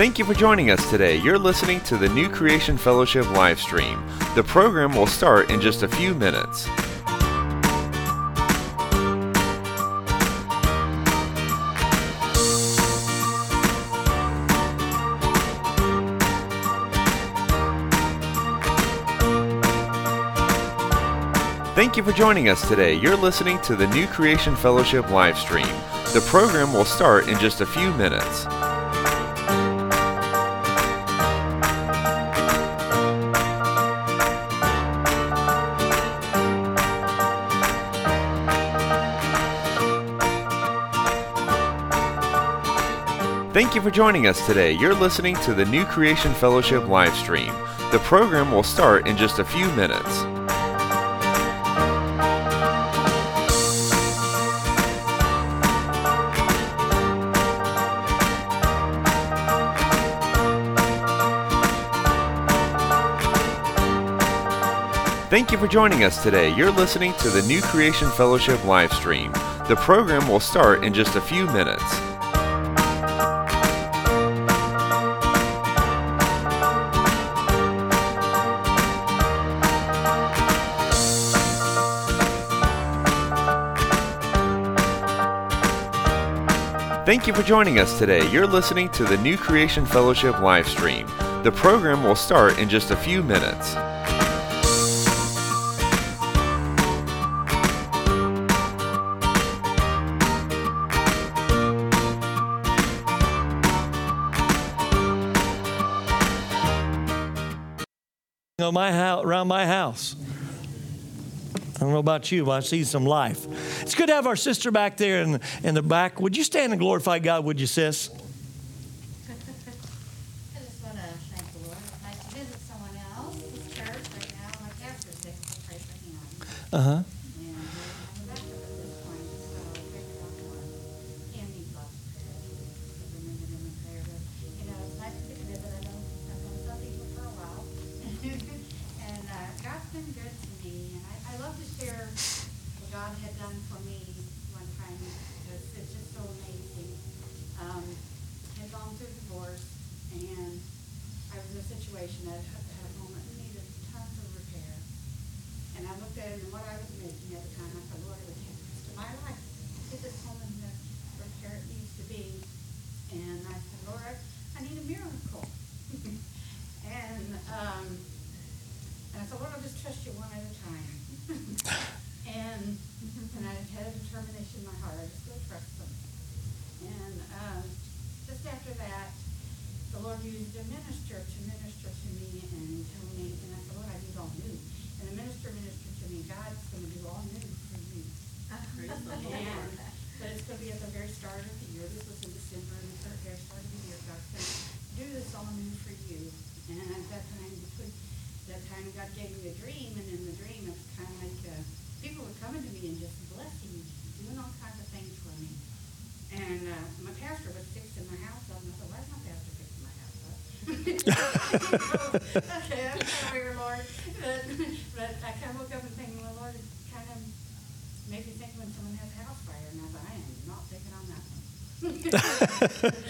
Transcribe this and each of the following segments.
Thank you for joining us today. You're listening to the New Creation Fellowship live stream. The program will start in just a few minutes. Thank you for joining us today. You're listening to the New Creation Fellowship live stream. The program will start in just a few minutes. Thank you for joining us today. You're listening to the New Creation Fellowship live stream. The program will start in just a few minutes. Thank you for joining us today. You're listening to the New Creation Fellowship live stream. The program will start in just a few minutes. Thank you for joining us today. You're listening to the New Creation Fellowship live stream. The program will start in just a few minutes. My house, around my house. I don't know about you, but I see some life. It's good to have our sister back there in, in the back. Would you stand and glorify God, would you, sis? Nice right uh huh. okay, I'm sorry, Lord. But, but I kind of woke up and thinking, well, Lord, kind of made me think when someone has a house fire, and as I am not taking on that one.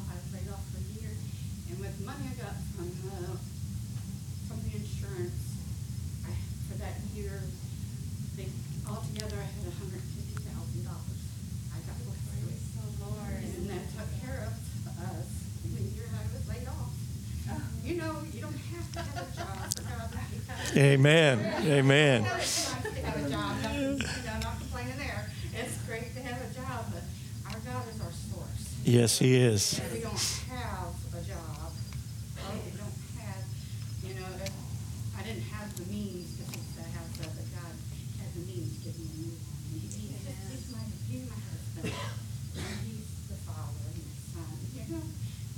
the money I got from, uh, from the insurance, I, for that year, they, altogether I had a hundred and fifty thousand dollars. I got blessed with. Oh, Lord. And that took care of us in the year I was laid off. You know, you don't have to have a job for God Amen. Amen. know it's nice to have a job, not, you know, not complaining there. It's great to have a job, but our God is our source. Yes, He is. If we don't have a job, or we don't have, you know, if I didn't have the means to fix the house up, but God had the means to give me a new one. And he- He's, he's my, he's my husband, and he's the father and the son, you know?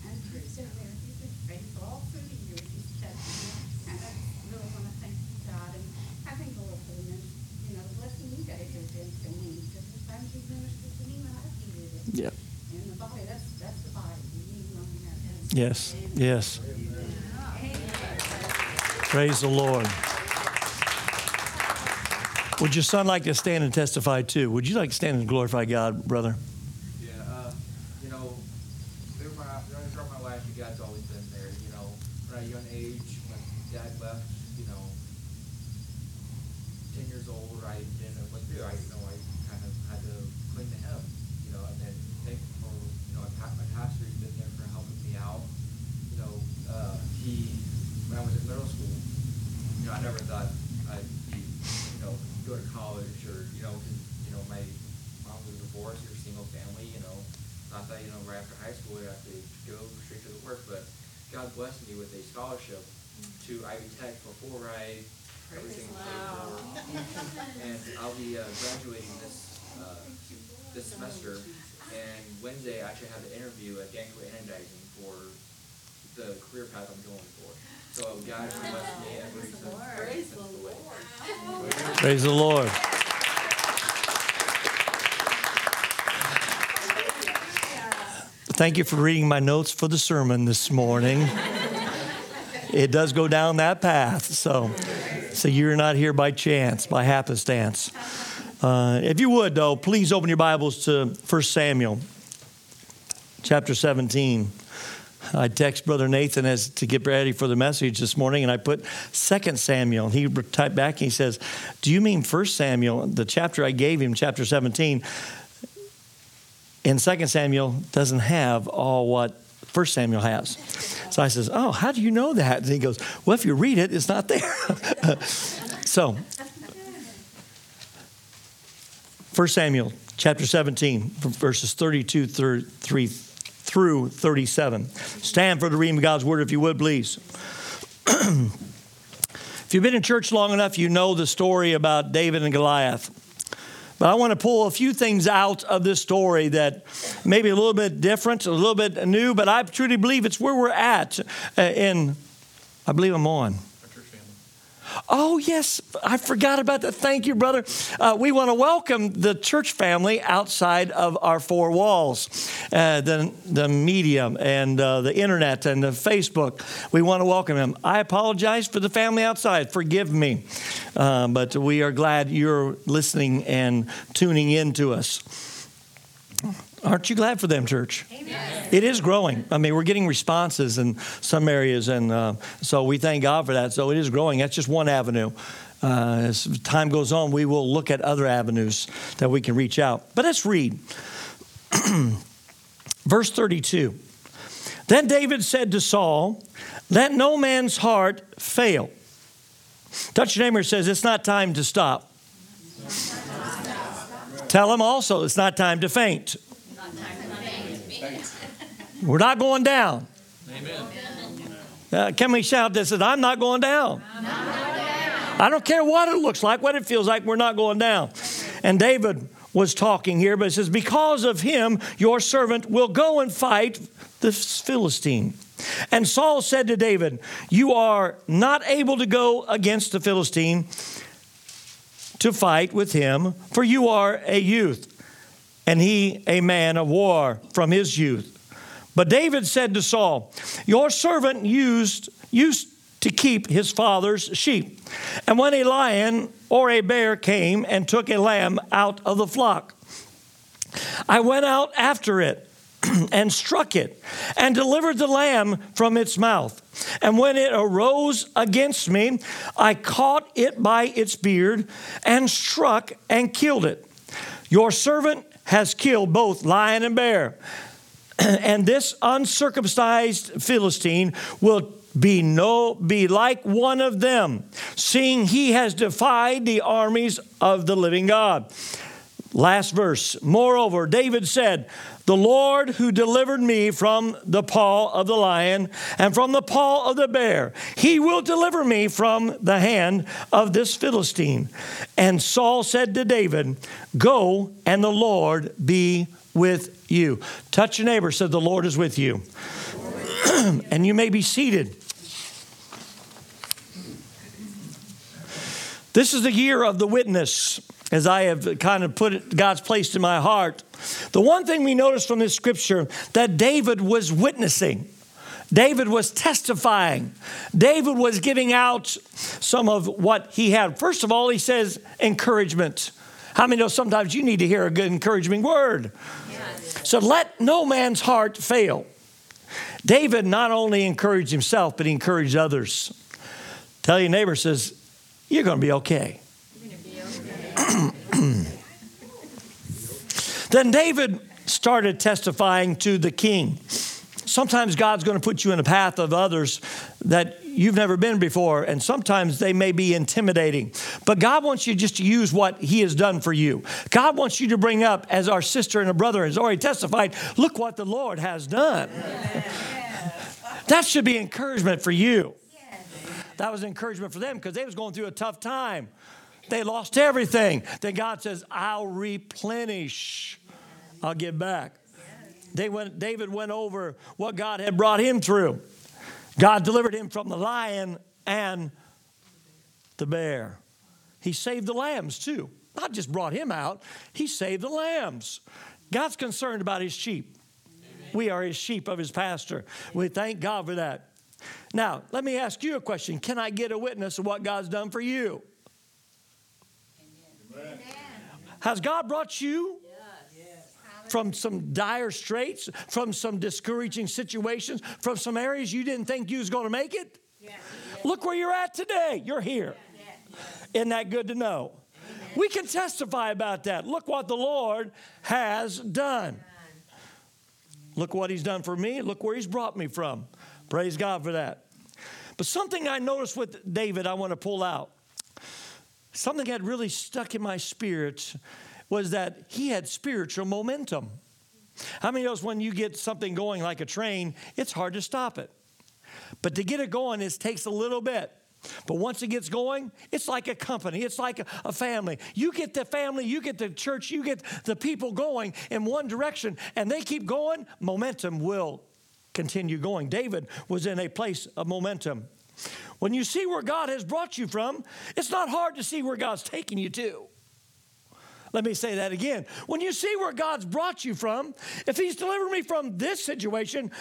And he's been there, he's been faithful all through the years, he's kept me. And I really want to thank God, and I thank the Lord for the, min- you know, the blessing you guys have been to me, because sometimes you minister to me when I needed it. Yep. And the body, that's, that's the body. You need one to have that. Yes. Praise the Lord. Would your son like to stand and testify too? Would you like to stand and glorify God, brother? Yeah, uh, you know, through my, throughout my life, God's always been there. You know, when I was a young age, when dad left, you know, ten years old, I didn't know what to do. I, you know, I kind of had to cling to him, you know, and then thankful for, you know, my pa- my pastor, he's been there for helping me out. You know, uh, he, when I was in middle school, you know, I never thought I'd be, you know, go to college or, you know, 'cause, you know, my mom was divorced, we were single family, you know. Not that, you know, right after high school, I'd have to go straight to the work, but God blessed me with a scholarship to Ivy Tech for full ride, everything paid for. And I'll be uh, graduating this, uh, this semester. And Wednesday, I actually have an interview at Danco Anodizing for the career path I'm going for. So God has blessed me every since, since the way. Praise the Lord. Thank you for reading my notes for the sermon this morning. It does go down that path, so so you're not here by chance, by happenstance. Uh, if you would, though, please open your Bibles to 1 Samuel, chapter 17. I text Brother Nathan as to get ready for the message this morning, and I put 2 Samuel. He typed back and he says, Do you mean 1 Samuel? The chapter I gave him, chapter 17, in 2 Samuel doesn't have all what 1 Samuel has. So I says, Oh, how do you know that? And he goes, Well, if you read it, it's not there. so, 1 Samuel chapter 17, verses 32 through 3 through 37. Stand for the reading of God's word, if you would, please. if you've been in church long enough, you know the story about David and Goliath. But I want to pull a few things out of this story that maybe a little bit different, a little bit new, but I truly believe it's where we're at uh, in, I believe I'm on. Oh, yes, I forgot about that. Thank you, brother. Uh, we want to welcome the church family outside of our four walls uh, the, the media and uh, the internet and the Facebook. We want to welcome them. I apologize for the family outside. Forgive me. Uh, but we are glad you're listening and tuning in to us. Aren't you glad for them, church? Amen. It is growing. I mean, we're getting responses in some areas, and uh, so we thank God for that. So it is growing. That's just one avenue. Uh, as time goes on, we will look at other avenues that we can reach out. But let's read. Verse 32. Then David said to Saul, Let no man's heart fail. Touch your neighbor says, It's not time to stop. Tell him also, it's not time to faint. We're not going down. Amen. Uh, can we shout this? I'm not going down. I don't care what it looks like, what it feels like, we're not going down. And David was talking here, but it says, Because of him, your servant will go and fight the Philistine. And Saul said to David, You are not able to go against the Philistine to fight with him, for you are a youth, and he a man of war from his youth. But David said to Saul, Your servant used, used to keep his father's sheep. And when a lion or a bear came and took a lamb out of the flock, I went out after it and struck it and delivered the lamb from its mouth. And when it arose against me, I caught it by its beard and struck and killed it. Your servant has killed both lion and bear. and this uncircumcised Philistine will be no be like one of them, seeing he has defied the armies of the living God. Last verse. Moreover, David said, The Lord who delivered me from the paw of the lion and from the paw of the bear, he will deliver me from the hand of this Philistine. And Saul said to David, Go, and the Lord be with you. Touch your neighbor, said, The Lord is with you. and you may be seated. This is the year of the witness, as I have kind of put it, God's placed in my heart. The one thing we notice from this scripture that David was witnessing. David was testifying. David was giving out some of what he had. First of all, he says encouragement. How many know sometimes you need to hear a good encouraging word? Yes. So let no man's heart fail. David not only encouraged himself, but he encouraged others. Tell your neighbor, says, you're going to be okay. then David started testifying to the king. Sometimes God's going to put you in a path of others that you've never been before, and sometimes they may be intimidating. But God wants you just to use what He has done for you. God wants you to bring up, as our sister and a brother has already testified, look what the Lord has done. that should be encouragement for you. That was encouragement for them because they was going through a tough time. They lost everything. Then God says, I'll replenish. I'll give back. They went, David went over what God had brought him through. God delivered him from the lion and the bear. He saved the lambs too. Not just brought him out, he saved the lambs. God's concerned about his sheep. We are his sheep of his pasture. We thank God for that. Now, let me ask you a question. Can I get a witness of what God's done for you? Amen. Has God brought you from some dire straits, from some discouraging situations, from some areas you didn't think you was going to make it? Look where you're at today. You're here. Isn't that good to know? We can testify about that. Look what the Lord has done. Look what He's done for me. Look where He's brought me from. Praise God for that. But something I noticed with David, I want to pull out. Something that really stuck in my spirit was that he had spiritual momentum. How many knows when you get something going like a train, it's hard to stop it. But to get it going, it takes a little bit. But once it gets going, it's like a company, it's like a, family. You get the family, you get the church, you get the people going in one direction, and they keep going, momentum will continue going. David was in a place of momentum. When you see where God has brought you from, it's not hard to see where God's taking you to. Let me say that again. When you see where God's brought you from, if He's delivered me from this situation,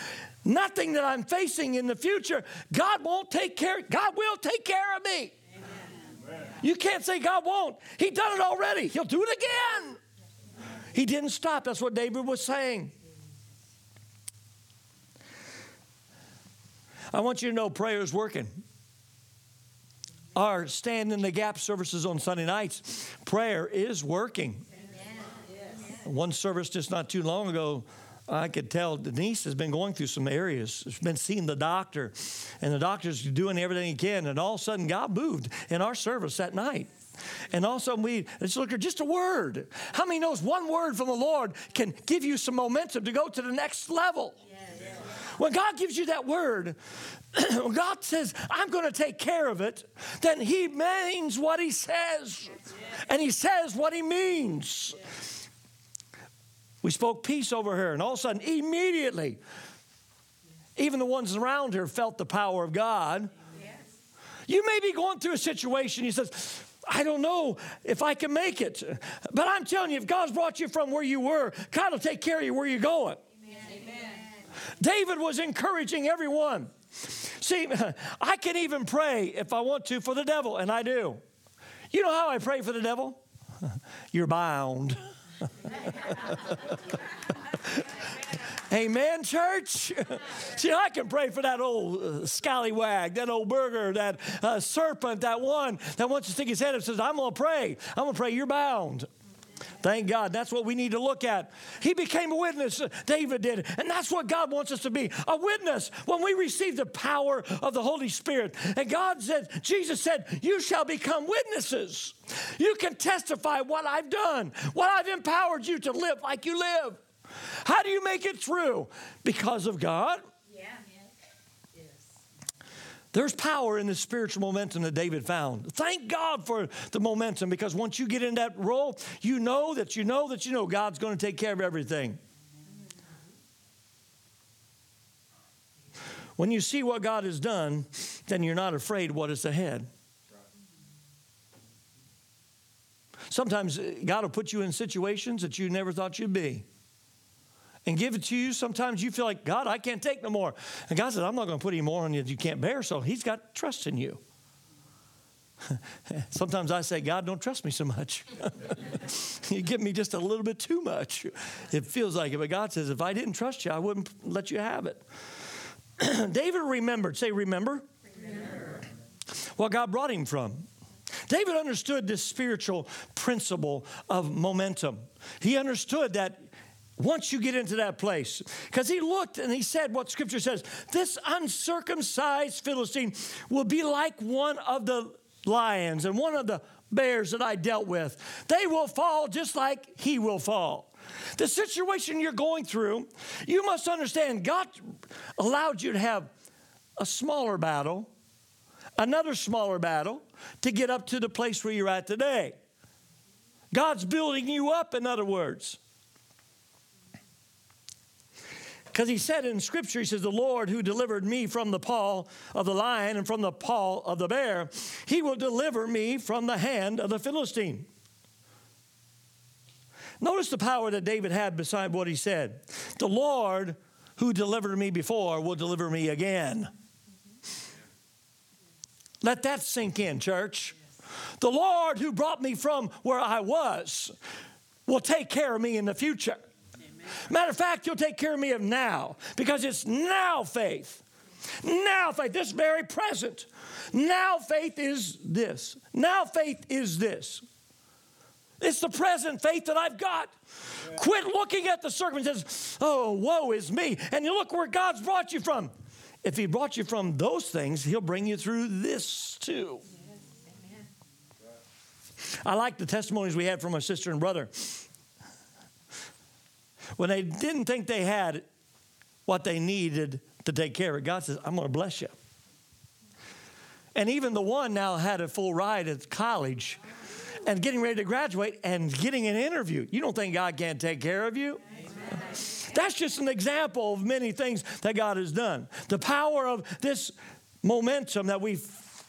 nothing that I'm facing in the future, God won't take care, God will take care of me. Amen. You can't say God won't. He done it already. He'll do it again. He didn't stop. That's what David was saying. I want you to know prayer is working. Our stand in the gap services on Sunday nights, prayer is working. One service just not too long ago, I could tell Denise has been going through some areas. She's been seeing the doctor, and the doctor's doing everything he can. And all of a sudden, God moved in our service that night. And also, we just look at just a word. How many knows one word from the Lord can give you some momentum to go to the next level? When God gives you that word, when God says, I'm going to take care of it, then He means what He says. And He says what He means. We spoke peace over her, and all of a sudden, immediately, even the ones around her felt the power of God. You may be going through a situation, he says, I don't know if I can make it. But I'm telling you, if God's brought you from where you were, God will take care of you where you're going. David was encouraging everyone. See, I can even pray if I want to for the devil, and I do. You know how I pray for the devil? You're bound. Amen, church. See, I can pray for that old uh, scallywag, that old burger, that uh, serpent, that one that wants to stick his head up and says, I'm going to pray. I'm going to pray. You're bound. Thank God. That's what we need to look at. He became a witness, uh, David did. And that's what God wants us to be a witness when we receive the power of the Holy Spirit. And God said, Jesus said, You shall become witnesses. You can testify what I've done, what I've empowered you to live like you live. How do you make it through? Because of God. There's power in the spiritual momentum that David found. Thank God for the momentum because once you get in that role, you know that you know that you know God's going to take care of everything. When you see what God has done, then you're not afraid what is ahead. Sometimes uh, God will put you in situations that you never thought you'd be and give it to you. Sometimes you feel like, God, I can't take no more. And God said, I'm not going to put any more on you that you can't bear. So He's got trust in you. Sometimes I say, God, don't trust me so much. you give me just a little bit too much. It feels like it. But God says, if I didn't trust you, I wouldn't let you have it. David remembered, say, remember, remember. what God brought him from. David understood this spiritual principle of momentum. He understood that once you get into that place. Because he looked and he said what scripture says this uncircumcised Philistine will be like one of the lions and one of the bears that I dealt with. They will fall just like he will fall. The situation you're going through, you must understand God allowed you to have a smaller battle, another smaller battle to get up to the place where you're at today. God's building you up, in other words. Because he said in scripture, he says, The Lord who delivered me from the paw of the lion and from the paw of the bear, he will deliver me from the hand of the Philistine. Notice the power that David had beside what he said. The Lord who delivered me before will deliver me again. Let that sink in, church. The Lord who brought me from where I was will take care of me in the future. Matter of fact, you'll take care of me of now because it's now faith. Now faith, this very present. Now faith is this. Now faith is this. It's the present faith that I've got. Yeah. Quit looking at the circumstances. Oh, woe is me. And you look where God's brought you from. If He brought you from those things, He'll bring you through this too. I like the testimonies we had from our sister and brother when they didn't think they had what they needed to take care of it, God says, I'm going to bless you. And even the one now had a full ride at college and getting ready to graduate and getting an interview. You don't think God can't take care of you? Amen. That's just an example of many things that God has done. The power of this momentum that we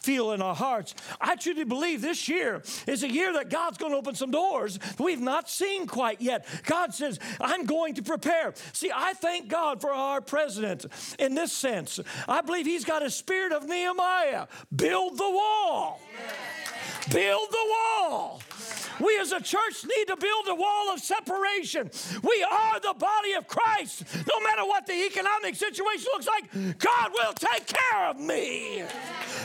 feel in our hearts. I truly believe this year is a year that God's going to open some doors we've not seen quite yet. God says, I'm going to prepare. See, I thank God for our president in this sense. I believe he's got a spirit of Nehemiah. Build the wall. Build the wall. We as a church need to build a wall of separation. We are the body of Christ. No matter what the economic situation looks like, God will take care of me.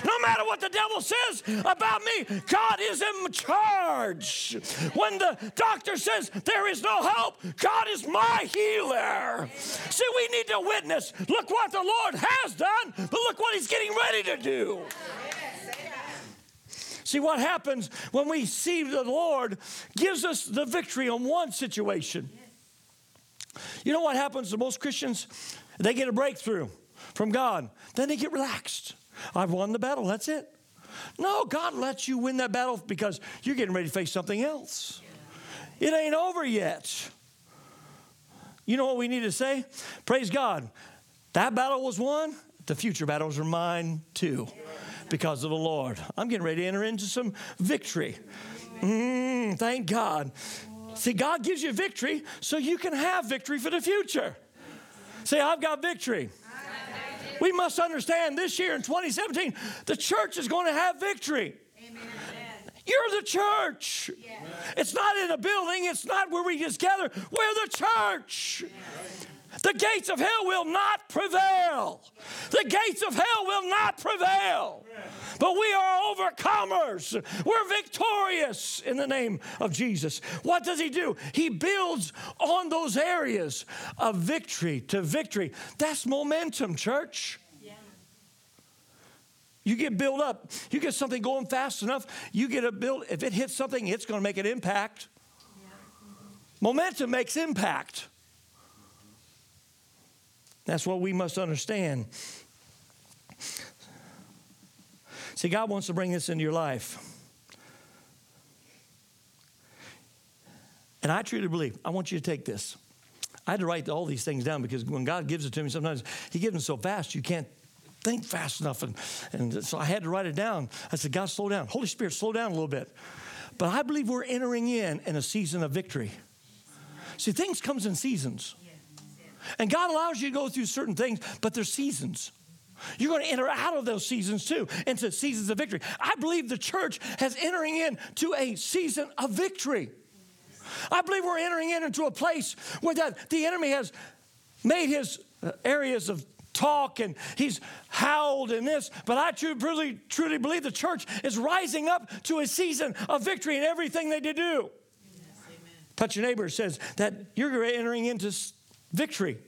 No matter what the devil says about me, God is in charge. When the doctor says there is no hope, God is my healer. See, we need to witness. Look what the Lord has done, but look what He's getting ready to do. See, what happens when we see the Lord gives us the victory on one situation. You know what happens to most Christians? They get a breakthrough from God, then they get relaxed. I've won the battle, that's it. No, God lets you win that battle because you're getting ready to face something else. It ain't over yet. You know what we need to say? Praise God. That battle was won, the future battles are mine too because of the Lord. I'm getting ready to enter into some victory. Mm, thank God. See, God gives you victory so you can have victory for the future. Say, I've got victory. We must understand this year in 2017, the church is going to have victory. You're the church. It's not in a building, it's not where we just gather. We're the church. The gates of hell will not prevail. The gates of hell will not prevail. But we are overcomers. We're victorious in the name of Jesus. What does he do? He builds on those areas of victory to victory. That's momentum, church. You get built up. You get something going fast enough, you get a build. If it hits something, it's going to make an impact. Momentum makes impact. That's what we must understand. See, God wants to bring this into your life. And I truly believe, I want you to take this. I had to write all these things down because when God gives it to me, sometimes He gives them so fast you can't think fast enough. And, and so I had to write it down. I said, God, slow down. Holy Spirit, slow down a little bit. But I believe we're entering in in a season of victory. See, things comes in seasons. And God allows you to go through certain things, but there's seasons. You're going to enter out of those seasons too, into seasons of victory. I believe the church has entering into a season of victory. I believe we're entering in into a place where that the enemy has made his uh, areas of talk and he's howled in this, but I truly, truly believe the church is rising up to a season of victory in everything they do. Yes, Touch your neighbor says that you're entering into victory.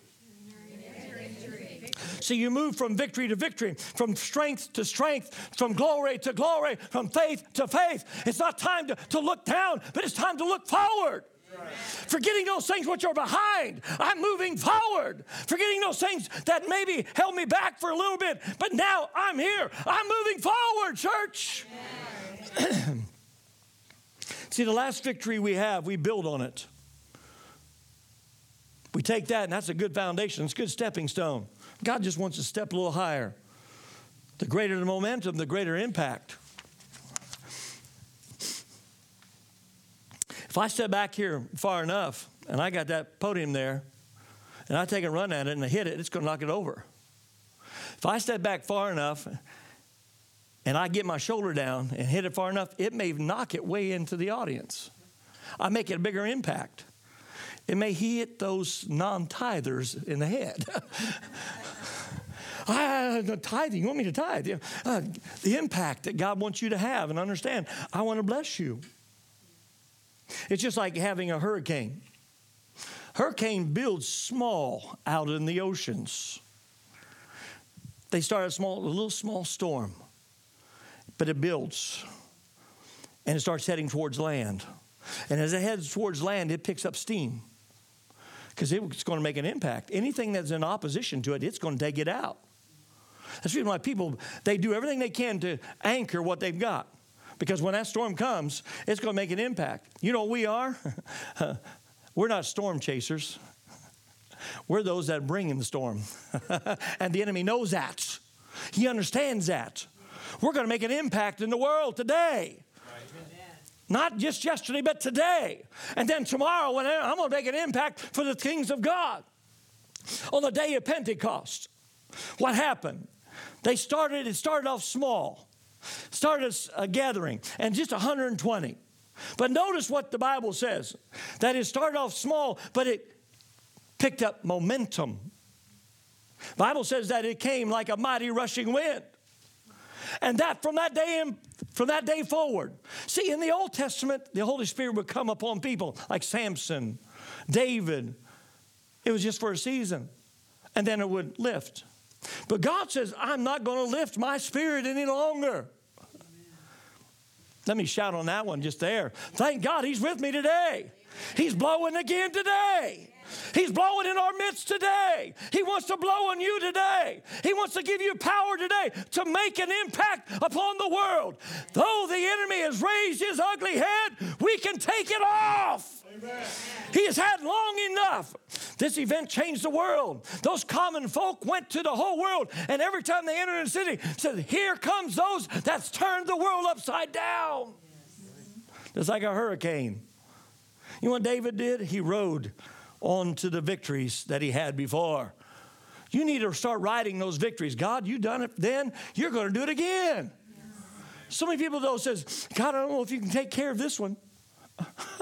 So you move from victory to victory, from strength to strength, from glory to glory, from faith to faith. It's not time to, to look down, but it's time to look forward. Forgetting those things which are behind, I'm moving forward. Forgetting those things that maybe held me back for a little bit, but now I'm here. I'm moving forward, church. See, the last victory we have, we build on it. We take that, and that's a good foundation. It's a good stepping stone. God just wants to step a little higher. The greater the momentum, the greater impact. If I step back here far enough and I got that podium there and I take a run at it and I hit it, it's going to knock it over. If I step back far enough and I get my shoulder down and hit it far enough, it may knock it way into the audience. I make it a bigger impact. It may hit those non tithers in the head. I, the tithing, you want me to tithe? Uh, the impact that God wants you to have and understand. I want to bless you. It's just like having a hurricane. Hurricane builds small out in the oceans. They start a small, a little small storm, but it builds and it starts heading towards land. And as it heads towards land, it picks up steam because it's going to make an impact. Anything that's in opposition to it, it's going to take it out. That's the reason why people they do everything they can to anchor what they've got. Because when that storm comes, it's going to make an impact. You know what we are? We're not storm chasers. We're those that bring in the storm. and the enemy knows that. He understands that. We're going to make an impact in the world today. Not just yesterday, but today. And then tomorrow, when I'm going to make an impact for the things of God. On the day of Pentecost, what happened? They started, it started off small started a gathering, and just 120. But notice what the Bible says that it started off small, but it picked up momentum. Bible says that it came like a mighty rushing wind. And that from that day in, from that day forward. See, in the Old Testament, the Holy Spirit would come upon people like Samson, David. It was just for a season. And then it would lift. But God says, I'm not going to lift my spirit any longer. Let me shout on that one just there. Thank God He's with me today. He's blowing again today. He's blowing in our midst today. He wants to blow on you today. He wants to give you power today to make an impact upon the world. Though the enemy has raised his ugly head, we can take it off. Amen. He has had long enough. This event changed the world. Those common folk went to the whole world, and every time they entered a city, said, Here comes those that's turned the world upside down. It's like a hurricane. You know what David did? He rode on to the victories that he had before. You need to start writing those victories. God, you done it then, you're going to do it again. So many people though says, God, I don't know if you can take care of this one.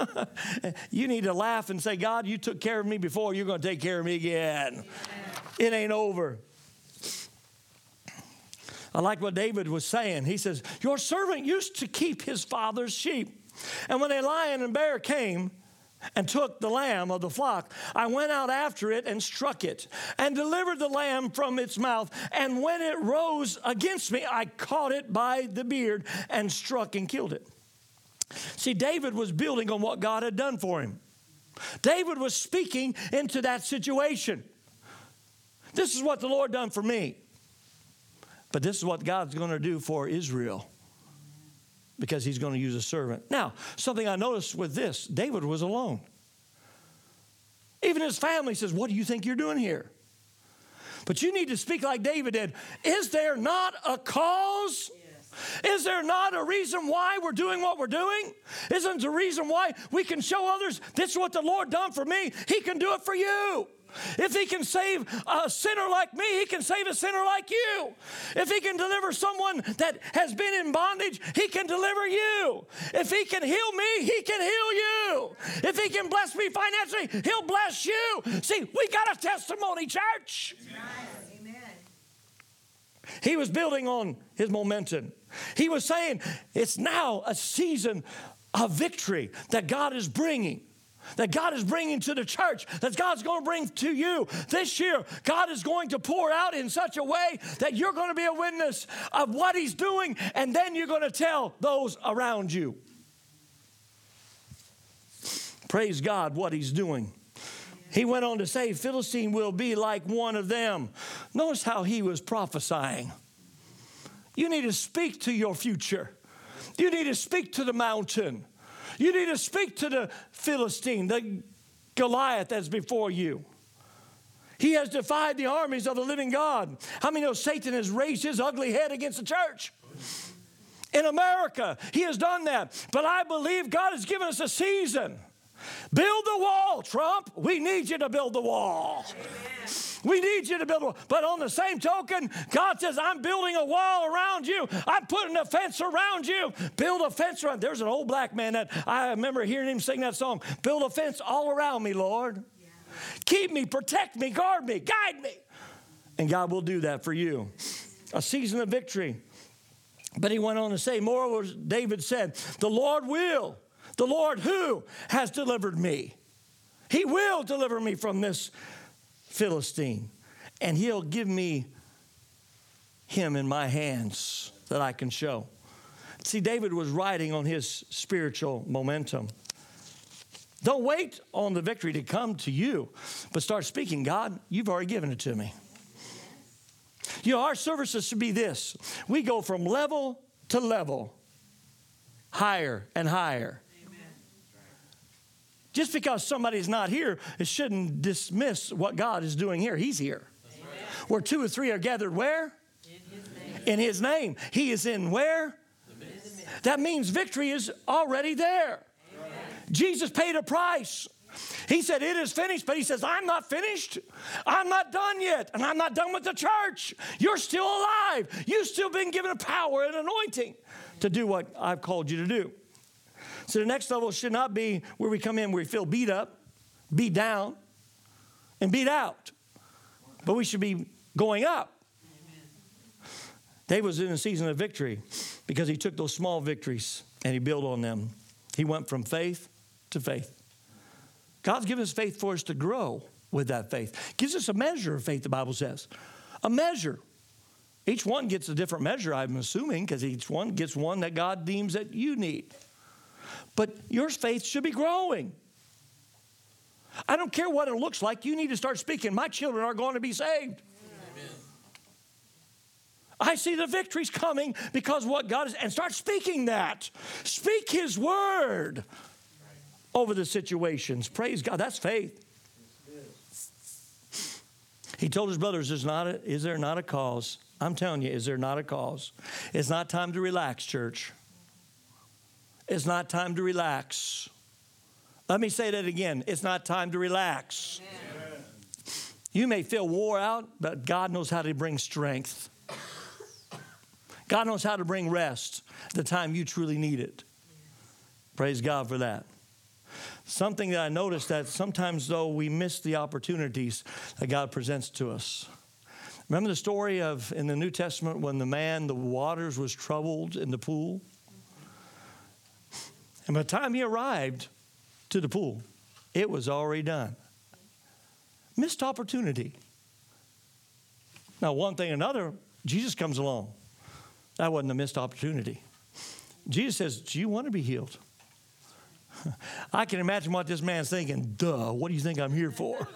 you need to laugh and say, God, you took care of me before, you're going to take care of me again. It ain't over. I like what David was saying. He says, Your servant used to keep his father's sheep. And when a lion and bear came, and took the lamb of the flock. I went out after it and struck it and delivered the lamb from its mouth. And when it rose against me, I caught it by the beard and struck and killed it. See, David was building on what God had done for him. David was speaking into that situation. This is what the Lord done for me. But this is what God's going to do for Israel because he's going to use a servant. Now, something I noticed with this David was alone. Even his family says, What do you think you're doing here? But you need to speak like David did. Is there not a cause? Is there not a reason why we're doing what we're doing? Isn't the reason why we can show others this is what the Lord done for me? He can do it for you. If he can save a sinner like me, he can save a sinner like you. If he can deliver someone that has been in bondage, he can deliver you. If he can heal me, he can heal you. If he can bless me financially, he'll bless you. See, we got a testimony, church. Amen. He was building on his momentum. He was saying, it's now a season of victory that God is bringing that God is bringing to the church, that God's going to bring to you this year. God is going to pour out in such a way that you're going to be a witness of what He's doing, and then you're going to tell those around you. Praise God, what He's doing. He went on to say, Philistine will be like one of them. Notice how he was prophesying. You need to speak to your future. You need to speak to the mountain. You need to speak to the Philistine, the Goliath that's before you. He has defied the armies of the living God. How many know Satan has raised his ugly head against the church? In America, he has done that. But I believe God has given us a season. Build the wall, Trump. We need you to build the wall. We need you to build a wall. But on the same token, God says, I'm building a wall around you. I'm putting a fence around you. Build a fence around. There's an old black man that I remember hearing him sing that song. Build a fence all around me, Lord. Keep me, protect me, guard me, guide me. And God will do that for you. A season of victory. But he went on to say, moreover, David said, The Lord will, the Lord who has delivered me. He will deliver me from this Philistine, and he'll give me him in my hands that I can show. See, David was riding on his spiritual momentum. Don't wait on the victory to come to you, but start speaking. God, you've already given it to me. You know, our services should be this we go from level to level, higher and higher. Just because somebody's not here, it shouldn't dismiss what God is doing here. He's here. Amen. Where two or three are gathered where? In his name. He is in where? That means victory is already there. Amen. Jesus paid a price. He said, It is finished, but he says, I'm not finished. I'm not done yet, and I'm not done with the church. You're still alive. You've still been given a power and anointing to do what I've called you to do. So the next level should not be where we come in where we feel beat up, beat down, and beat out. But we should be going up. Amen. David was in a season of victory because he took those small victories and he built on them. He went from faith to faith. God's given us faith for us to grow with that faith. Gives us a measure of faith, the Bible says. A measure. Each one gets a different measure, I'm assuming, because each one gets one that God deems that you need but your faith should be growing. I don't care what it looks like, you need to start speaking. My children are going to be saved. Amen. I see the victories coming because what God is, and start speaking that. Speak His word over the situations. Praise God. That's faith. He told his brothers, is, not a, is there not a cause? I'm telling you, is there not a cause? It's not time to relax, church. It's not time to relax. Let me say that again. It's not time to relax. Amen. You may feel wore out, but God knows how to bring strength. God knows how to bring rest the time you truly need it. Praise God for that. Something that I noticed that sometimes, though, we miss the opportunities that God presents to us. Remember the story of in the New Testament when the man, the waters was troubled in the pool? And by the time he arrived to the pool, it was already done. Missed opportunity. Now, one thing another, Jesus comes along. That wasn't a missed opportunity. Jesus says, Do you want to be healed? I can imagine what this man's thinking. Duh, what do you think I'm here for?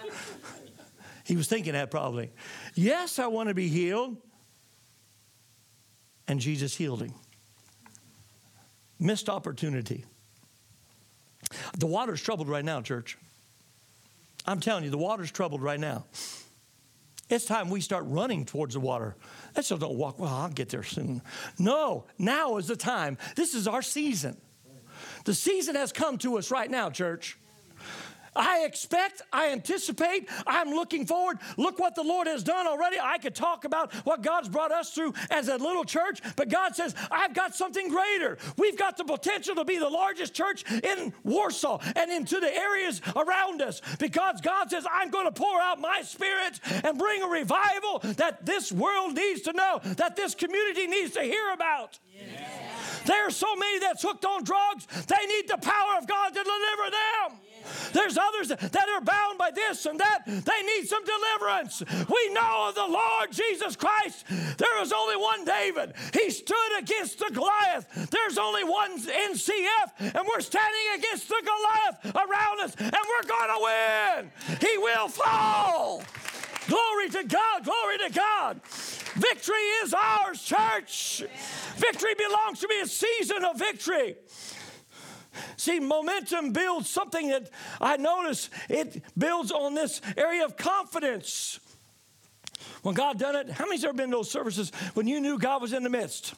he was thinking that probably. Yes, I want to be healed. And Jesus healed him. Missed opportunity. The water's troubled right now, church. I'm telling you, the water's troubled right now. It's time we start running towards the water. Let's just don't walk, well, I'll get there soon. No, now is the time. This is our season. The season has come to us right now, church. I expect, I anticipate, I'm looking forward. Look what the Lord has done already. I could talk about what God's brought us through as a little church, but God says, I've got something greater. We've got the potential to be the largest church in Warsaw and into the areas around us because God says, I'm going to pour out my spirit and bring a revival that this world needs to know, that this community needs to hear about. There are so many that's hooked on drugs, they need the power of God to deliver them. There's others that are bound by this and that. They need some deliverance. We know of the Lord Jesus Christ. There is only one David. He stood against the Goliath. There's only one NCF, and we're standing against the Goliath around us, and we're going to win. He will fall. Glory to God, glory to God. Victory is ours, church. Victory belongs to me, a season of victory. See, momentum builds something that I notice it builds on this area of confidence. When God done it, how many's ever been to those services when you knew God was in the midst?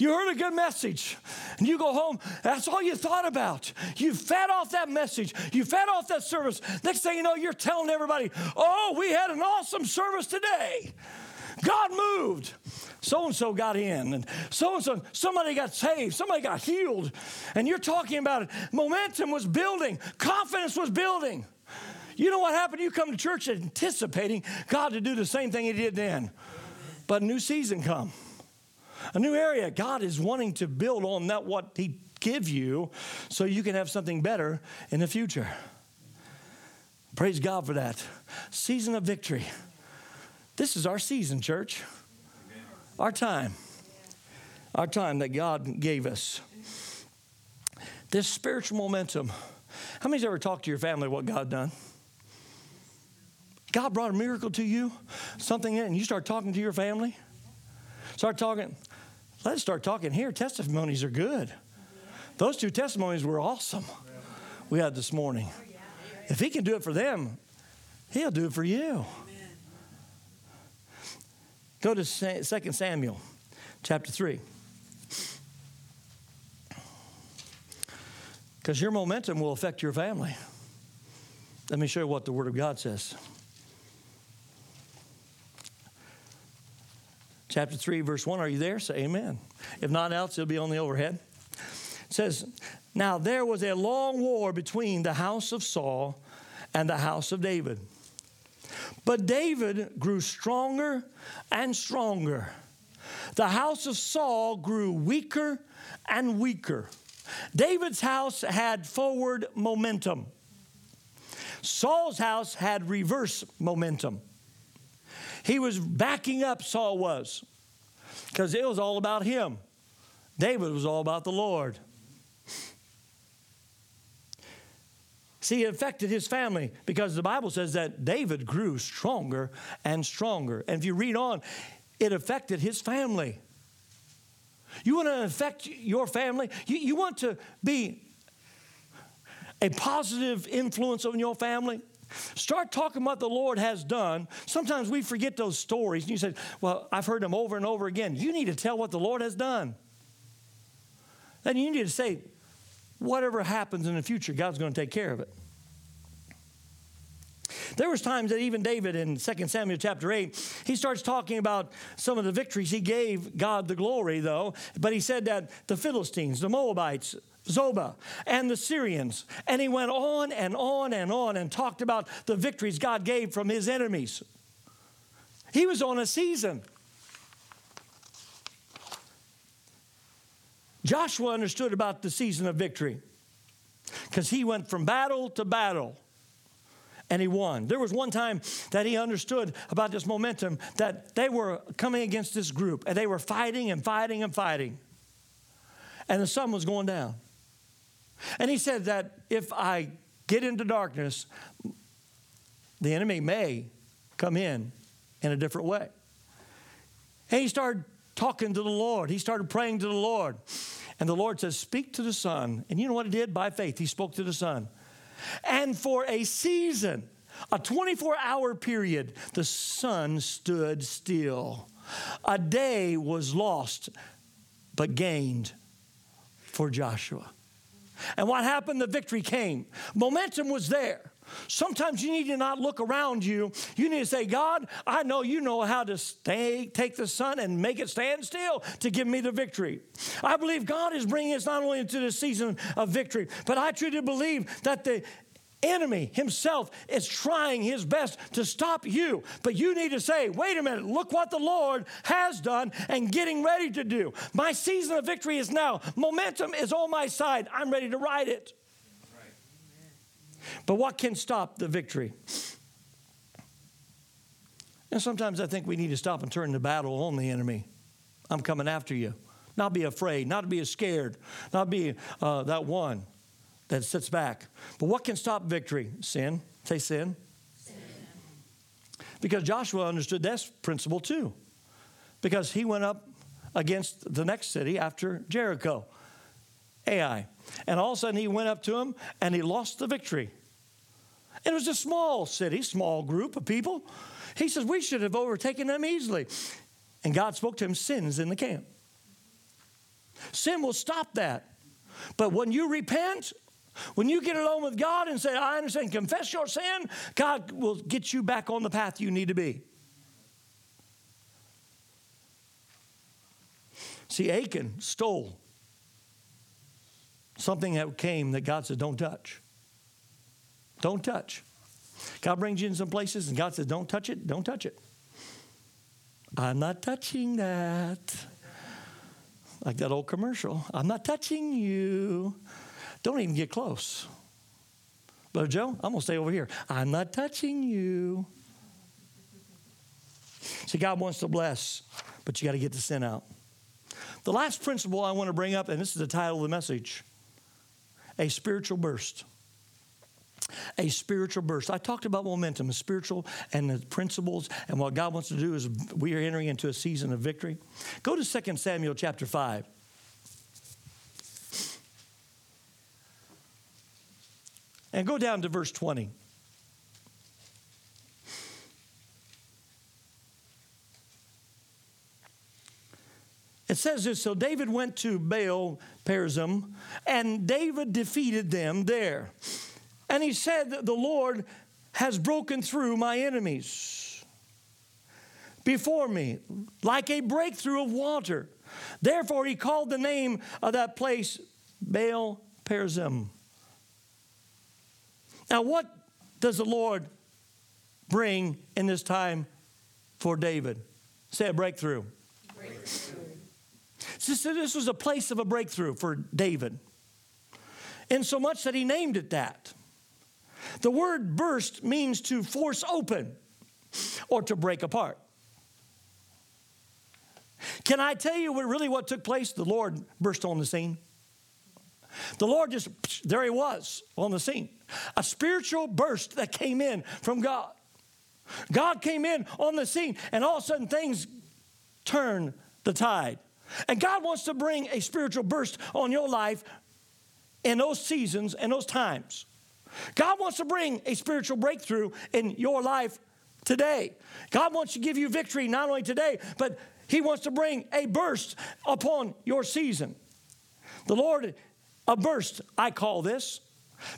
You heard a good message, and you go home, that's all you thought about. You fed off that message, you fed off that service. Next thing you know, you're telling everybody, oh, we had an awesome service today. God moved. So and so got in, and so and so, somebody got saved, somebody got healed. And you're talking about it. Momentum was building, confidence was building. You know what happened? You come to church anticipating God to do the same thing He did then. But a new season come, a new area. God is wanting to build on that what He give you, so you can have something better in the future. Praise God for that season of victory. This is our season, church. Our time. Our time that God gave us. This spiritual momentum. How many's ever talked to your family what God done? God brought a miracle to you, something in, and you start talking to your family. Start talking. Let's start talking here. Testimonies are good. Those two testimonies were awesome. We had this morning. If He can do it for them, He'll do it for you. Go to 2 Samuel chapter 3. Because your momentum will affect your family. Let me show you what the Word of God says. Chapter 3, verse 1. Are you there? Say amen. If not else, it'll be on the overhead. It says, Now there was a long war between the house of Saul and the house of David. But David grew stronger and stronger. The house of Saul grew weaker and weaker. David's house had forward momentum. Saul's house had reverse momentum. He was backing up, Saul was, because it was all about him. David was all about the Lord. See, it affected his family because the Bible says that David grew stronger and stronger. And if you read on, it affected his family. You want to affect your family? You, you want to be a positive influence on your family? Start talking about the Lord has done. Sometimes we forget those stories. And you say, Well, I've heard them over and over again. You need to tell what the Lord has done. Then you need to say, whatever happens in the future, God's going to take care of it. There was times that even David in 2 Samuel chapter 8, he starts talking about some of the victories he gave God the glory, though. But he said that the Philistines, the Moabites, Zobah, and the Syrians. And he went on and on and on and talked about the victories God gave from his enemies. He was on a season. Joshua understood about the season of victory because he went from battle to battle and he won. There was one time that he understood about this momentum that they were coming against this group and they were fighting and fighting and fighting. And the sun was going down. And he said that if I get into darkness, the enemy may come in in a different way. And he started talking to the Lord. He started praying to the Lord. And the Lord says, Speak to the sun. And you know what he did? By faith, he spoke to the sun. And for a season, a 24 hour period, the sun stood still. A day was lost, but gained for Joshua. And what happened? The victory came. Momentum was there. Sometimes you need to not look around you. You need to say, God, I know you know how to stay, take the sun and make it stand still to give me the victory. I believe God is bringing us not only into the season of victory, but I truly believe that the enemy himself is trying his best to stop you. But you need to say, wait a minute, look what the Lord has done and getting ready to do. My season of victory is now. Momentum is on my side. I'm ready to ride it. But what can stop the victory? And sometimes I think we need to stop and turn the battle on the enemy. I'm coming after you. Not be afraid, not be scared, not be uh, that one that sits back. But what can stop victory? Sin. Say sin. sin. Because Joshua understood that principle too. Because he went up against the next city after Jericho, Ai. And all of a sudden he went up to him and he lost the victory. It was a small city, small group of people. He says, We should have overtaken them easily. And God spoke to him, Sin's in the camp. Sin will stop that. But when you repent, when you get alone with God and say, I understand, confess your sin, God will get you back on the path you need to be. See, Achan stole something that came that God said, don't touch. Don't touch. God brings you in some places and God says, don't touch it, don't touch it. I'm not touching that. Like that old commercial. I'm not touching you. Don't even get close. Brother Joe, I'm going to stay over here. I'm not touching you. See, God wants to bless, but you got to get the sin out. The last principle I want to bring up, and this is the title of the message a spiritual burst. A spiritual burst. I talked about momentum, a spiritual and the principles, and what God wants to do is we are entering into a season of victory. Go to 2 Samuel chapter 5. And go down to verse 20. Says this So David went to Baal Perazim, and David defeated them there. And he said the Lord has broken through my enemies before me like a breakthrough of water. Therefore, he called the name of that place Baal Perazim. Now, what does the Lord bring in this time for David? Say a breakthrough. breakthrough. So this was a place of a breakthrough for David. In so much that he named it that. The word burst means to force open or to break apart. Can I tell you what really what took place? The Lord burst on the scene. The Lord just, there he was on the scene. A spiritual burst that came in from God. God came in on the scene, and all of a sudden things turn the tide. And God wants to bring a spiritual burst on your life in those seasons and those times. God wants to bring a spiritual breakthrough in your life today. God wants to give you victory not only today, but He wants to bring a burst upon your season. The Lord a burst, I call this.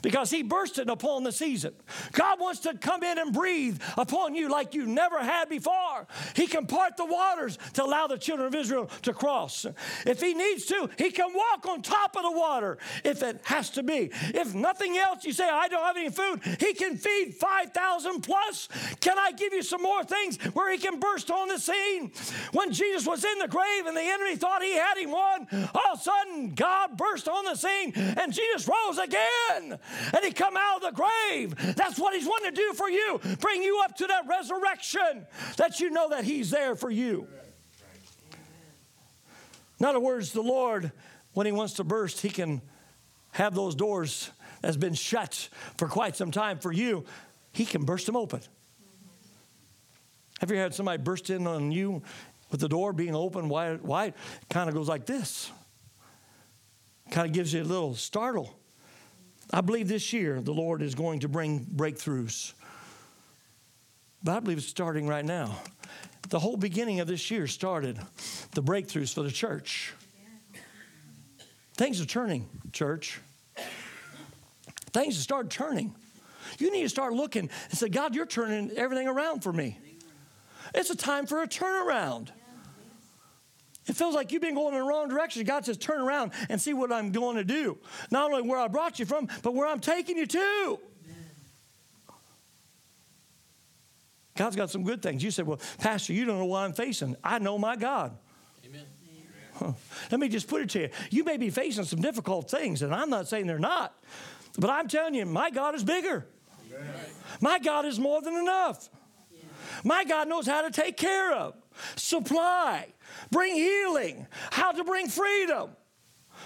Because he bursted upon the season. God wants to come in and breathe upon you like you never had before. He can part the waters to allow the children of Israel to cross. If he needs to, he can walk on top of the water if it has to be. If nothing else, you say, I don't have any food, he can feed 5,000 plus. Can I give you some more things where he can burst on the scene? When Jesus was in the grave and the enemy thought he had him won, all of a sudden God burst on the scene and Jesus rose again and he come out of the grave. That's what he's wanting to do for you. Bring you up to that resurrection that you know that he's there for you. In other words, the Lord, when he wants to burst, he can have those doors that's been shut for quite some time for you, he can burst them open. Have you had somebody burst in on you with the door being open wide? wide? Kind of goes like this. Kind of gives you a little startle. I believe this year the Lord is going to bring breakthroughs. But I believe it's starting right now. The whole beginning of this year started the breakthroughs for the church. Things are turning, church. Things started turning. You need to start looking and say, God, you're turning everything around for me. It's a time for a turnaround. It feels like you've been going in the wrong direction. God says, turn around and see what I'm going to do. Not only where I brought you from, but where I'm taking you to. God's got some good things. You said, well, Pastor, you don't know what I'm facing. I know my God. Amen. Huh. Let me just put it to you. You may be facing some difficult things, and I'm not saying they're not, but I'm telling you, my God is bigger. My God is more than enough. My God knows how to take care of, supply, bring healing, how to bring freedom,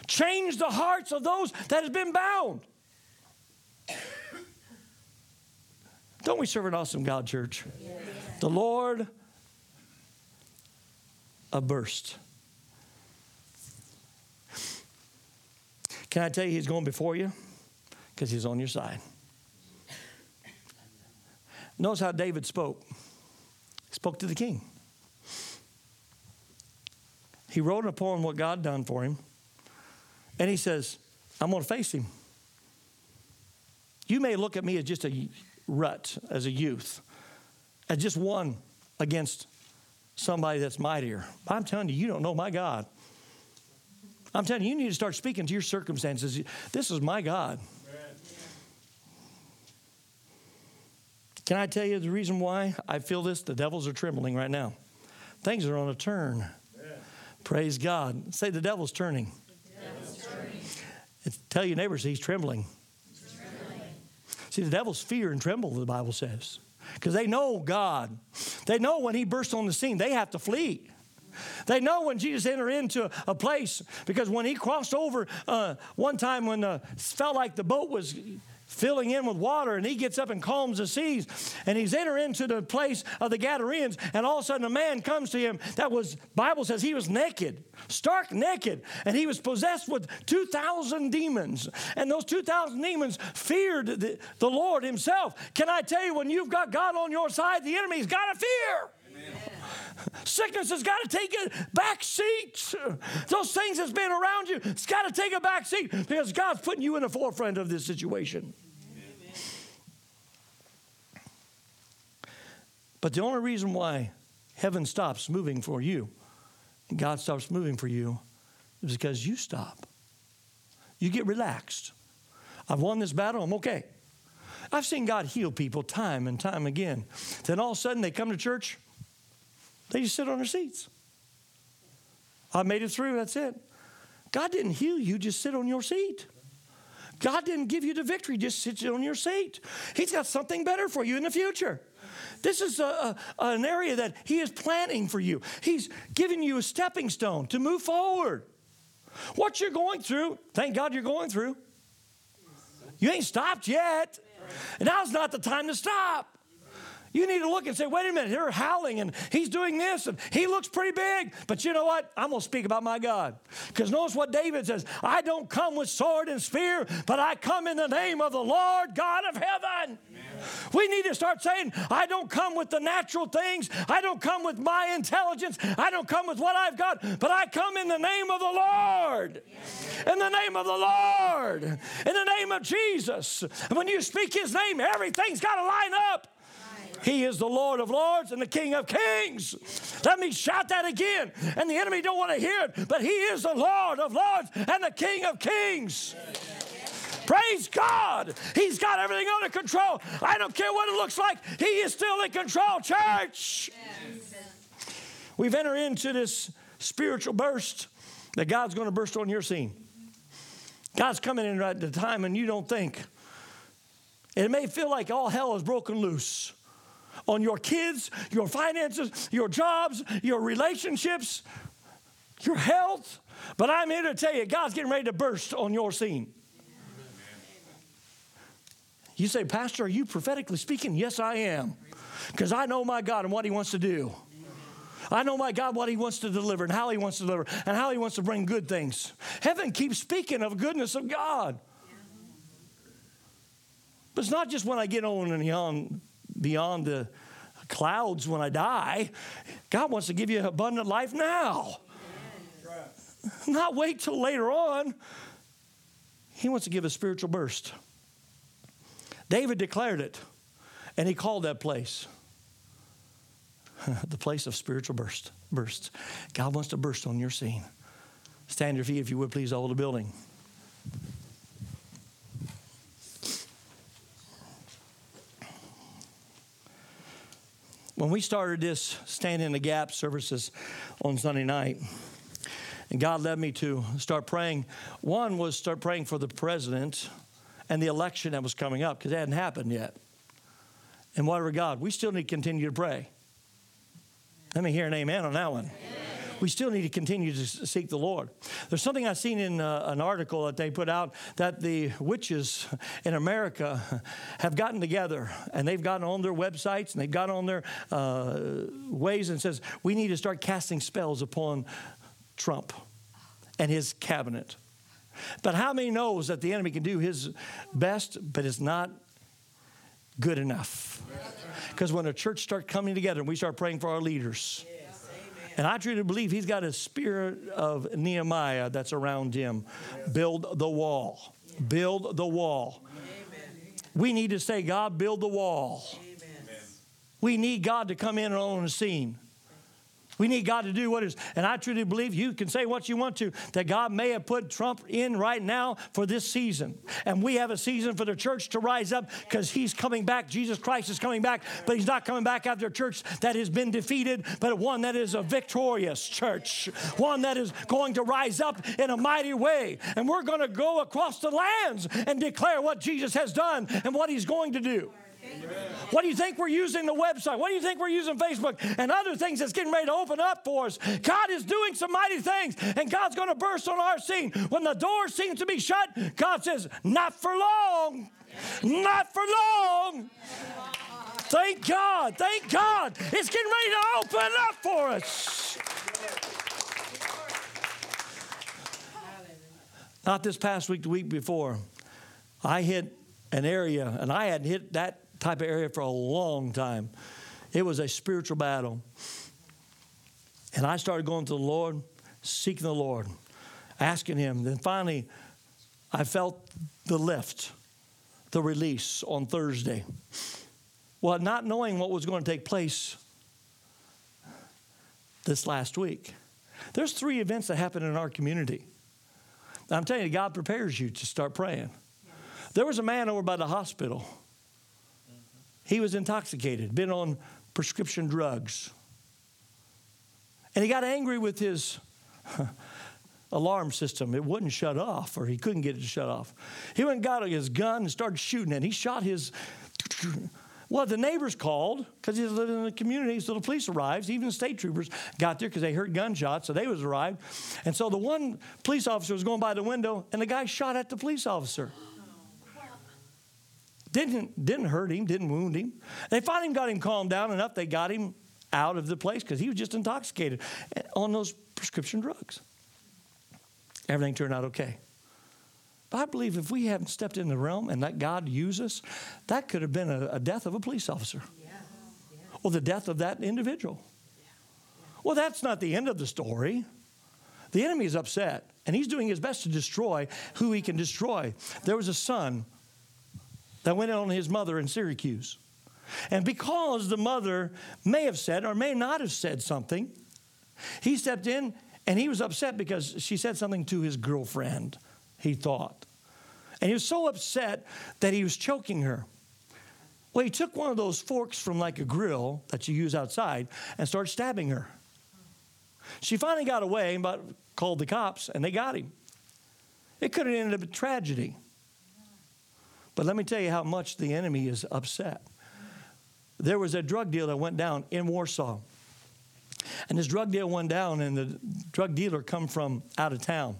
change the hearts of those that have been bound. Don't we serve an awesome God, church? The Lord a burst. Can I tell you, He's going before you? Because He's on your side. Notice how David spoke. Spoke to the king. He wrote upon what God done for him, and he says, I'm going to face him. You may look at me as just a rut, as a youth, as just one against somebody that's mightier. I'm telling you, you don't know my God. I'm telling you, you need to start speaking to your circumstances. This is my God. Can I tell you the reason why I feel this? The devils are trembling right now. Things are on a turn. Praise God. Say the devil's turning. Tell your neighbors he's trembling. See, the devil's fear and tremble, the Bible says, because they know God. They know when he bursts on the scene, they have to flee. They know when Jesus entered into a place because when he crossed over uh, one time when uh, felt like the boat was filling in with water, and he gets up and calms the seas. And he's entered into the place of the Gadarenes, and all of a sudden a man comes to him that was, Bible says he was naked, stark naked, and he was possessed with 2,000 demons. And those 2,000 demons feared the, the Lord himself. Can I tell you, when you've got God on your side, the enemy's got to fear. Sickness has got to take a back seat. Those things that's been around you, it's got to take a back seat because God's putting you in the forefront of this situation. But the only reason why heaven stops moving for you, and God stops moving for you, is because you stop. You get relaxed. I've won this battle, I'm okay. I've seen God heal people time and time again. Then all of a sudden they come to church, they just sit on their seats. I made it through, that's it. God didn't heal you, just sit on your seat. God didn't give you the victory, just sit on your seat. He's got something better for you in the future. This is a, a, an area that He is planning for you. He's giving you a stepping stone to move forward. What you're going through, thank God you're going through. You ain't stopped yet. And now's not the time to stop. You need to look and say, wait a minute, they're howling and he's doing this and he looks pretty big. But you know what? I'm going to speak about my God. Because notice what David says I don't come with sword and spear, but I come in the name of the Lord God of heaven. Amen. We need to start saying, I don't come with the natural things, I don't come with my intelligence, I don't come with what I've got, but I come in the name of the Lord. In the name of the Lord. In the name of Jesus. And when you speak his name, everything's got to line up. He is the Lord of Lords and the King of Kings. Let me shout that again. And the enemy don't want to hear it, but He is the Lord of Lords and the King of Kings. Praise God. He's got everything under control. I don't care what it looks like. He is still in control, church. We've entered into this spiritual burst that God's going to burst on your scene. God's coming in right at the time and you don't think. It may feel like all hell is broken loose on your kids, your finances, your jobs, your relationships, your health. But I'm here to tell you, God's getting ready to burst on your scene. You say, Pastor, are you prophetically speaking? Yes, I am. Because I know my God and what He wants to do. I know my God what He wants to deliver and how He wants to deliver and how He wants to bring good things. Heaven keeps speaking of goodness of God. But it's not just when I get old and beyond, beyond the clouds when I die. God wants to give you abundant life now. Not wait till later on. He wants to give a spiritual burst. David declared it, and he called that place the place of spiritual burst. Bursts. God wants to burst on your scene. Stand your feet, if you would, please, all the building. When we started this Stand in the Gap services on Sunday night, and God led me to start praying. One was start praying for the president and the election that was coming up because it hadn't happened yet. And whatever God, we still need to continue to pray. Let me hear an amen on that one. Amen we still need to continue to seek the Lord. There's something I've seen in uh, an article that they put out that the witches in America have gotten together and they've gotten on their websites and they've got on their uh, ways and says, we need to start casting spells upon Trump and his cabinet. But how many knows that the enemy can do his best, but it's not good enough? Because when a church starts coming together and we start praying for our leaders, and I truly believe he's got a spirit of Nehemiah that's around him. Build the wall. Build the wall. We need to say, God, build the wall. We need God to come in and on the scene. We need God to do what is. And I truly believe you can say what you want to, that God may have put Trump in right now for this season. And we have a season for the church to rise up because he's coming back. Jesus Christ is coming back, but he's not coming back after a church that has been defeated, but one that is a victorious church, one that is going to rise up in a mighty way. And we're going to go across the lands and declare what Jesus has done and what he's going to do. What do you think we're using the website? What do you think we're using Facebook and other things that's getting ready to open up for us? God is doing some mighty things, and God's going to burst on our scene. When the door seems to be shut, God says, Not for long. Not for long. Thank God. Thank God. It's getting ready to open up for us. Not this past week, the week before. I hit an area, and I hadn't hit that type of area for a long time. It was a spiritual battle. And I started going to the Lord, seeking the Lord, asking Him. Then finally, I felt the lift, the release on Thursday. Well, not knowing what was going to take place this last week. There's three events that happen in our community. I'm telling you, God prepares you to start praying. There was a man over by the hospital he was intoxicated, been on prescription drugs. And he got angry with his alarm system. It wouldn't shut off, or he couldn't get it to shut off. He went and got his gun and started shooting it. He shot his. Well, the neighbors called because he's living in the community, so the police arrived. Even state troopers got there because they heard gunshots, so they was arrived. And so the one police officer was going by the window, and the guy shot at the police officer. Didn't, didn't hurt him, didn't wound him. They finally got him calmed down enough, they got him out of the place because he was just intoxicated eh, on those prescription drugs. Everything turned out okay. But I believe if we hadn't stepped in the realm and let God use us, that could have been a, a death of a police officer or the death of that individual. Well, that's not the end of the story. The enemy is upset, and he's doing his best to destroy who he can destroy. There was a son that went on his mother in Syracuse. And because the mother may have said or may not have said something, he stepped in and he was upset because she said something to his girlfriend, he thought. And he was so upset that he was choking her. Well, he took one of those forks from like a grill that you use outside and started stabbing her. She finally got away, but called the cops, and they got him. It could have ended up a tragedy. But let me tell you how much the enemy is upset. There was a drug deal that went down in Warsaw. And this drug deal went down, and the drug dealer come from out of town,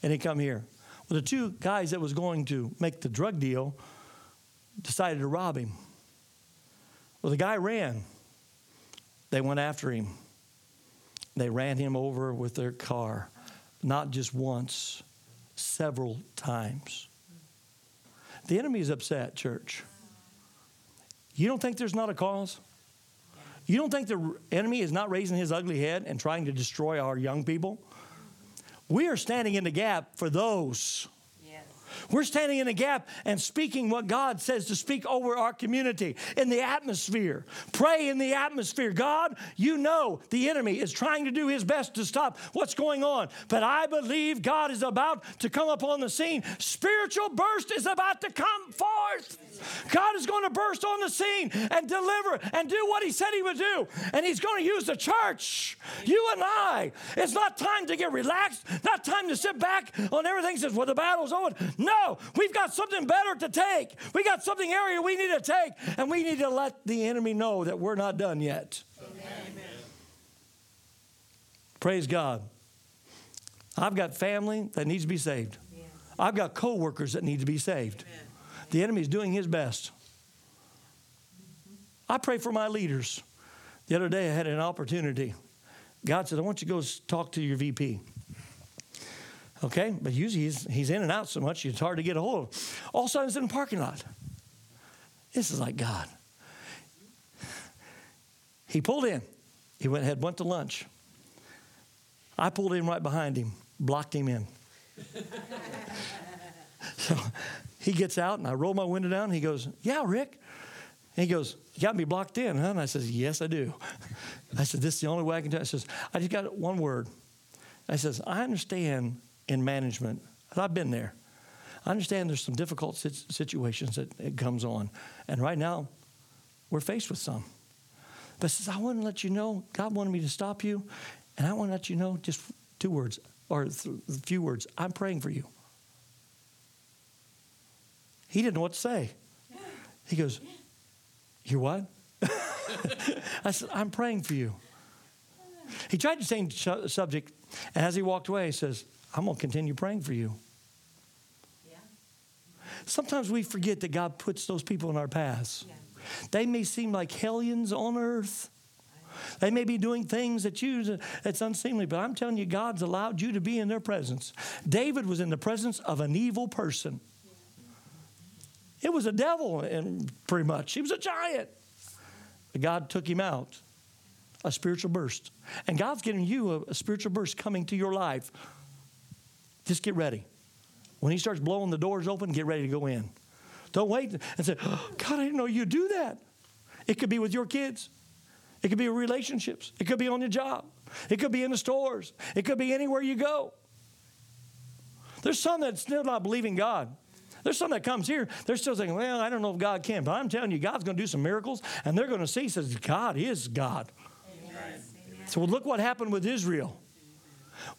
and he come here. Well, the two guys that was going to make the drug deal decided to rob him. Well, the guy ran. They went after him. They ran him over with their car, not just once, several times. The enemy is upset, church. You don't think there's not a cause? You don't think the enemy is not raising his ugly head and trying to destroy our young people? We are standing in the gap for those we're standing in a gap and speaking what God says to speak over our community in the atmosphere. Pray in the atmosphere. God, you know the enemy is trying to do his best to stop what's going on, but I believe God is about to come upon the scene. Spiritual burst is about to come forth. God is going to burst on the scene and deliver and do what he said he would do. And he's going to use the church, you and I. It's not time to get relaxed, not time to sit back on everything says, well, the battle's over. No, we've got something better to take. We got something area we need to take, and we need to let the enemy know that we're not done yet. Amen. Praise God. I've got family that needs to be saved. I've got coworkers that need to be saved. Amen. The enemy is doing his best. I pray for my leaders. The other day I had an opportunity. God said, I want you to go talk to your VP. Okay, but usually he's, he's in and out so much it's hard to get a hold of. All of a sudden, it's in the parking lot. This is like God. He pulled in. He went had went to lunch. I pulled in right behind him, blocked him in. so he gets out, and I roll my window down. he goes, "Yeah, Rick." And he goes, "You got me blocked in, huh?" And I says, "Yes, I do." I said, "This is the only way I can do." I says, "I just got one word." I says, "I understand in management. I've been there. I understand there's some difficult situations that it comes on. And right now, we're faced with some. But says, I want to let you know, God wanted me to stop you, and I want to let you know just two words, or a few words. I'm praying for you. He didn't know what to say. He goes, You're what? I said, I'm praying for you. He tried the same subject, and as he walked away, he says, I'm going to continue praying for you. Yeah. Sometimes we forget that God puts those people in our paths. Yeah. They may seem like hellions on earth. They may be doing things that you that's unseemly, but I'm telling you, God's allowed you to be in their presence. David was in the presence of an evil person. It was a devil, and pretty much he was a giant. But God took him out. A spiritual burst, and God's giving you a, a spiritual burst coming to your life just get ready. When he starts blowing the doors open, get ready to go in. Don't wait and say, oh, God, I didn't know you do that. It could be with your kids. It could be relationships. It could be on your job. It could be in the stores. It could be anywhere you go. There's some that still not believing God. There's some that comes here, they're still saying, well, I don't know if God can. But I'm telling you, God's going to do some miracles, and they're going to see, says, God is God. Amen. So look what happened with Israel.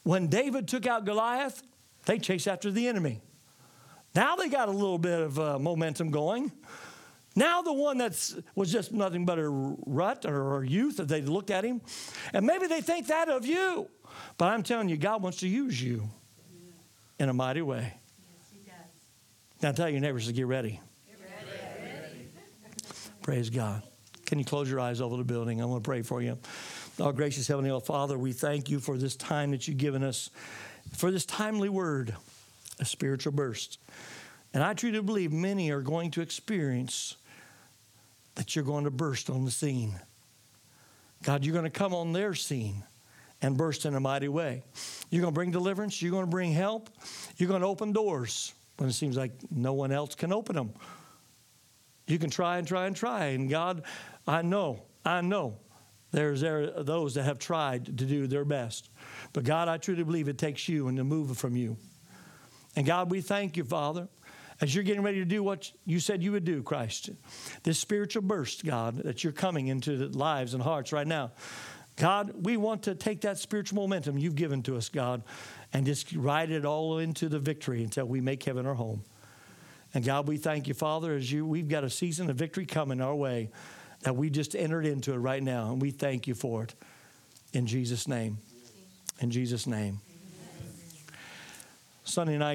When David took out Goliath, they chase after the enemy. Now they got a little bit of uh, momentum going. Now the one that was just nothing but a rut or a youth, that they looked at him, and maybe they think that of you. But I'm telling you, God wants to use you in a mighty way. Yes, he does. Now tell your neighbors to get ready. Get ready. Praise God. Can you close your eyes over the building? I want to pray for you. Our gracious Heavenly Father, we thank you for this time that you've given us, for this timely word, a spiritual burst. And I truly believe many are going to experience that you're going to burst on the scene. God, you're going to come on their scene and burst in a mighty way. You're going to bring deliverance. You're going to bring help. You're going to open doors when it seems like no one else can open them. You can try and try and try. And God, I know, I know there's there those that have tried to do their best. But God, I truly believe it takes you and to move from you. And God, we thank you, Father, as you're getting ready to do what you said you would do, Christ. This spiritual burst, God, that you're coming into the lives and hearts right now. God, we want to take that spiritual momentum you've given to us, God, and just ride it all into the victory until we make heaven our home. And God, we thank you, Father, as you we've got a season of victory coming our way that we just entered into it right now, and we thank you for it. In Jesus' name. In Jesus' name. Sunday night.